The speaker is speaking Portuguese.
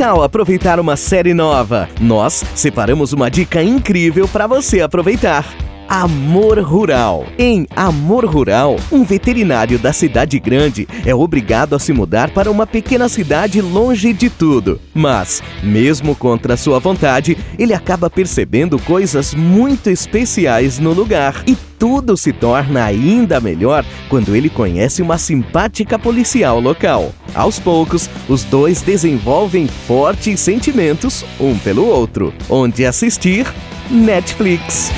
tal aproveitar uma série nova? Nós separamos uma dica incrível para você aproveitar. Amor Rural. Em Amor Rural, um veterinário da cidade grande é obrigado a se mudar para uma pequena cidade longe de tudo. Mas, mesmo contra sua vontade, ele acaba percebendo coisas muito especiais no lugar. E tudo se torna ainda melhor quando ele conhece uma simpática policial local. Aos poucos, os dois desenvolvem fortes sentimentos um pelo outro. Onde assistir? Netflix.